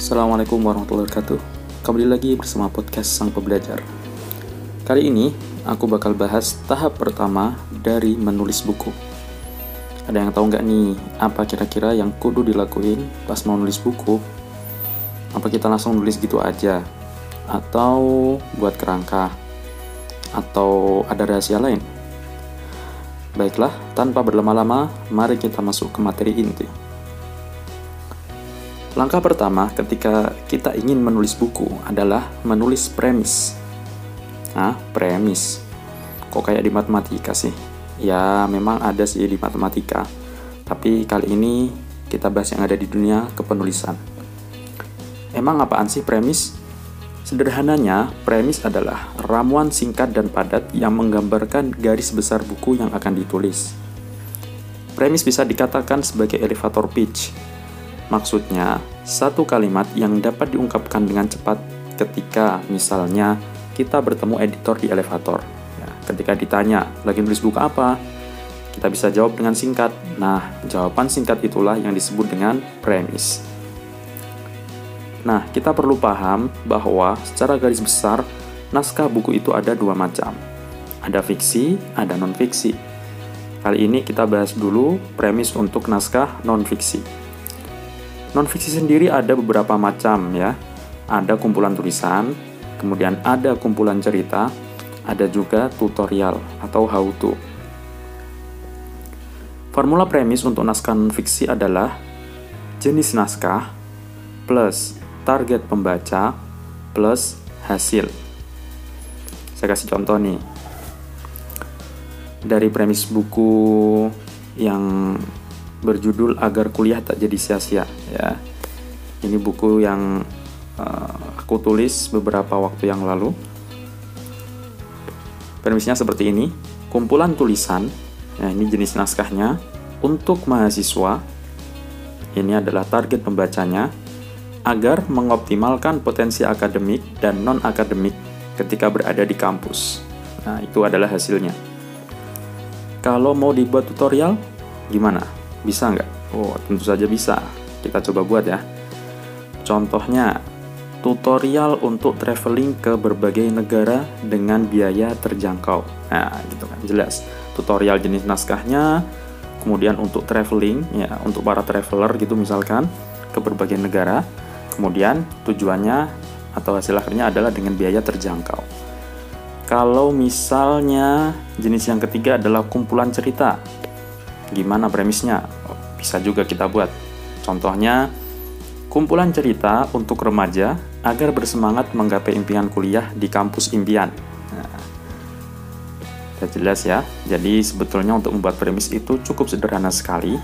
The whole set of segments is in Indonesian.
Assalamualaikum warahmatullahi wabarakatuh Kembali lagi bersama podcast Sang Pembelajar Kali ini aku bakal bahas tahap pertama dari menulis buku Ada yang tahu nggak nih apa kira-kira yang kudu dilakuin pas mau nulis buku? Apa kita langsung nulis gitu aja? Atau buat kerangka? Atau ada rahasia lain? Baiklah, tanpa berlama-lama, mari kita masuk ke materi inti. Langkah pertama ketika kita ingin menulis buku adalah menulis premis. Ah, premis. Kok kayak di matematika sih? Ya, memang ada sih di matematika. Tapi kali ini kita bahas yang ada di dunia kepenulisan. Emang apaan sih premis? Sederhananya, premis adalah ramuan singkat dan padat yang menggambarkan garis besar buku yang akan ditulis. Premis bisa dikatakan sebagai elevator pitch, Maksudnya, satu kalimat yang dapat diungkapkan dengan cepat ketika misalnya kita bertemu editor di elevator. Ya, ketika ditanya, lagi nulis buku apa? Kita bisa jawab dengan singkat. Nah, jawaban singkat itulah yang disebut dengan premis. Nah, kita perlu paham bahwa secara garis besar, naskah buku itu ada dua macam. Ada fiksi, ada non-fiksi. Kali ini kita bahas dulu premis untuk naskah non-fiksi. Non-fiksi sendiri ada beberapa macam ya. Ada kumpulan tulisan, kemudian ada kumpulan cerita, ada juga tutorial atau how to. Formula premis untuk naskah non-fiksi adalah jenis naskah plus target pembaca plus hasil. Saya kasih contoh nih. Dari premis buku yang berjudul agar kuliah tak jadi sia-sia ya. Ini buku yang uh, aku tulis beberapa waktu yang lalu. Premisnya seperti ini. Kumpulan tulisan ya ini jenis naskahnya untuk mahasiswa. Ini adalah target pembacanya agar mengoptimalkan potensi akademik dan non akademik ketika berada di kampus. Nah itu adalah hasilnya. Kalau mau dibuat tutorial gimana bisa nggak? Oh, tentu saja bisa. Kita coba buat ya. Contohnya, tutorial untuk traveling ke berbagai negara dengan biaya terjangkau. Nah, gitu kan, jelas. Tutorial jenis naskahnya, kemudian untuk traveling, ya, untuk para traveler gitu misalkan, ke berbagai negara. Kemudian tujuannya atau hasil akhirnya adalah dengan biaya terjangkau. Kalau misalnya jenis yang ketiga adalah kumpulan cerita, Gimana premisnya? Bisa juga kita buat. Contohnya, kumpulan cerita untuk remaja agar bersemangat menggapai impian kuliah di kampus impian. Nah, jelas ya. Jadi sebetulnya untuk membuat premis itu cukup sederhana sekali.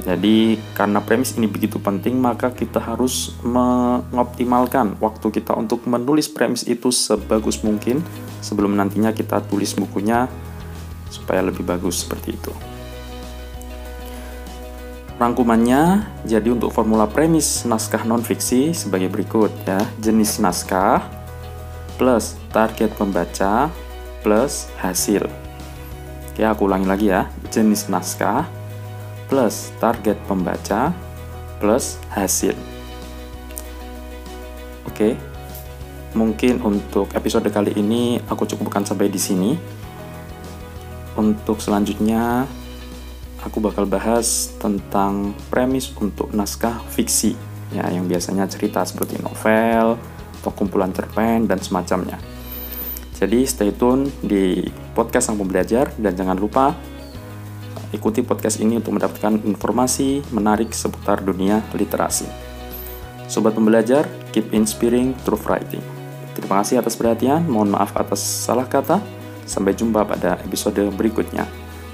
Jadi karena premis ini begitu penting, maka kita harus mengoptimalkan waktu kita untuk menulis premis itu sebagus mungkin sebelum nantinya kita tulis bukunya supaya lebih bagus seperti itu. Rangkumannya, jadi untuk formula premis naskah non-fiksi sebagai berikut ya. Jenis naskah plus target pembaca plus hasil. Oke, aku ulangi lagi ya. Jenis naskah plus target pembaca plus hasil. Oke. Mungkin untuk episode kali ini aku cukupkan sampai di sini. Untuk selanjutnya aku bakal bahas tentang premis untuk naskah fiksi ya yang biasanya cerita seperti novel atau kumpulan cerpen dan semacamnya. Jadi stay tune di podcast Sang Pembelajar dan jangan lupa ikuti podcast ini untuk mendapatkan informasi menarik seputar dunia literasi. Sobat pembelajar, keep inspiring through writing. Terima kasih atas perhatian, mohon maaf atas salah kata. Sampai jumpa pada episode berikutnya.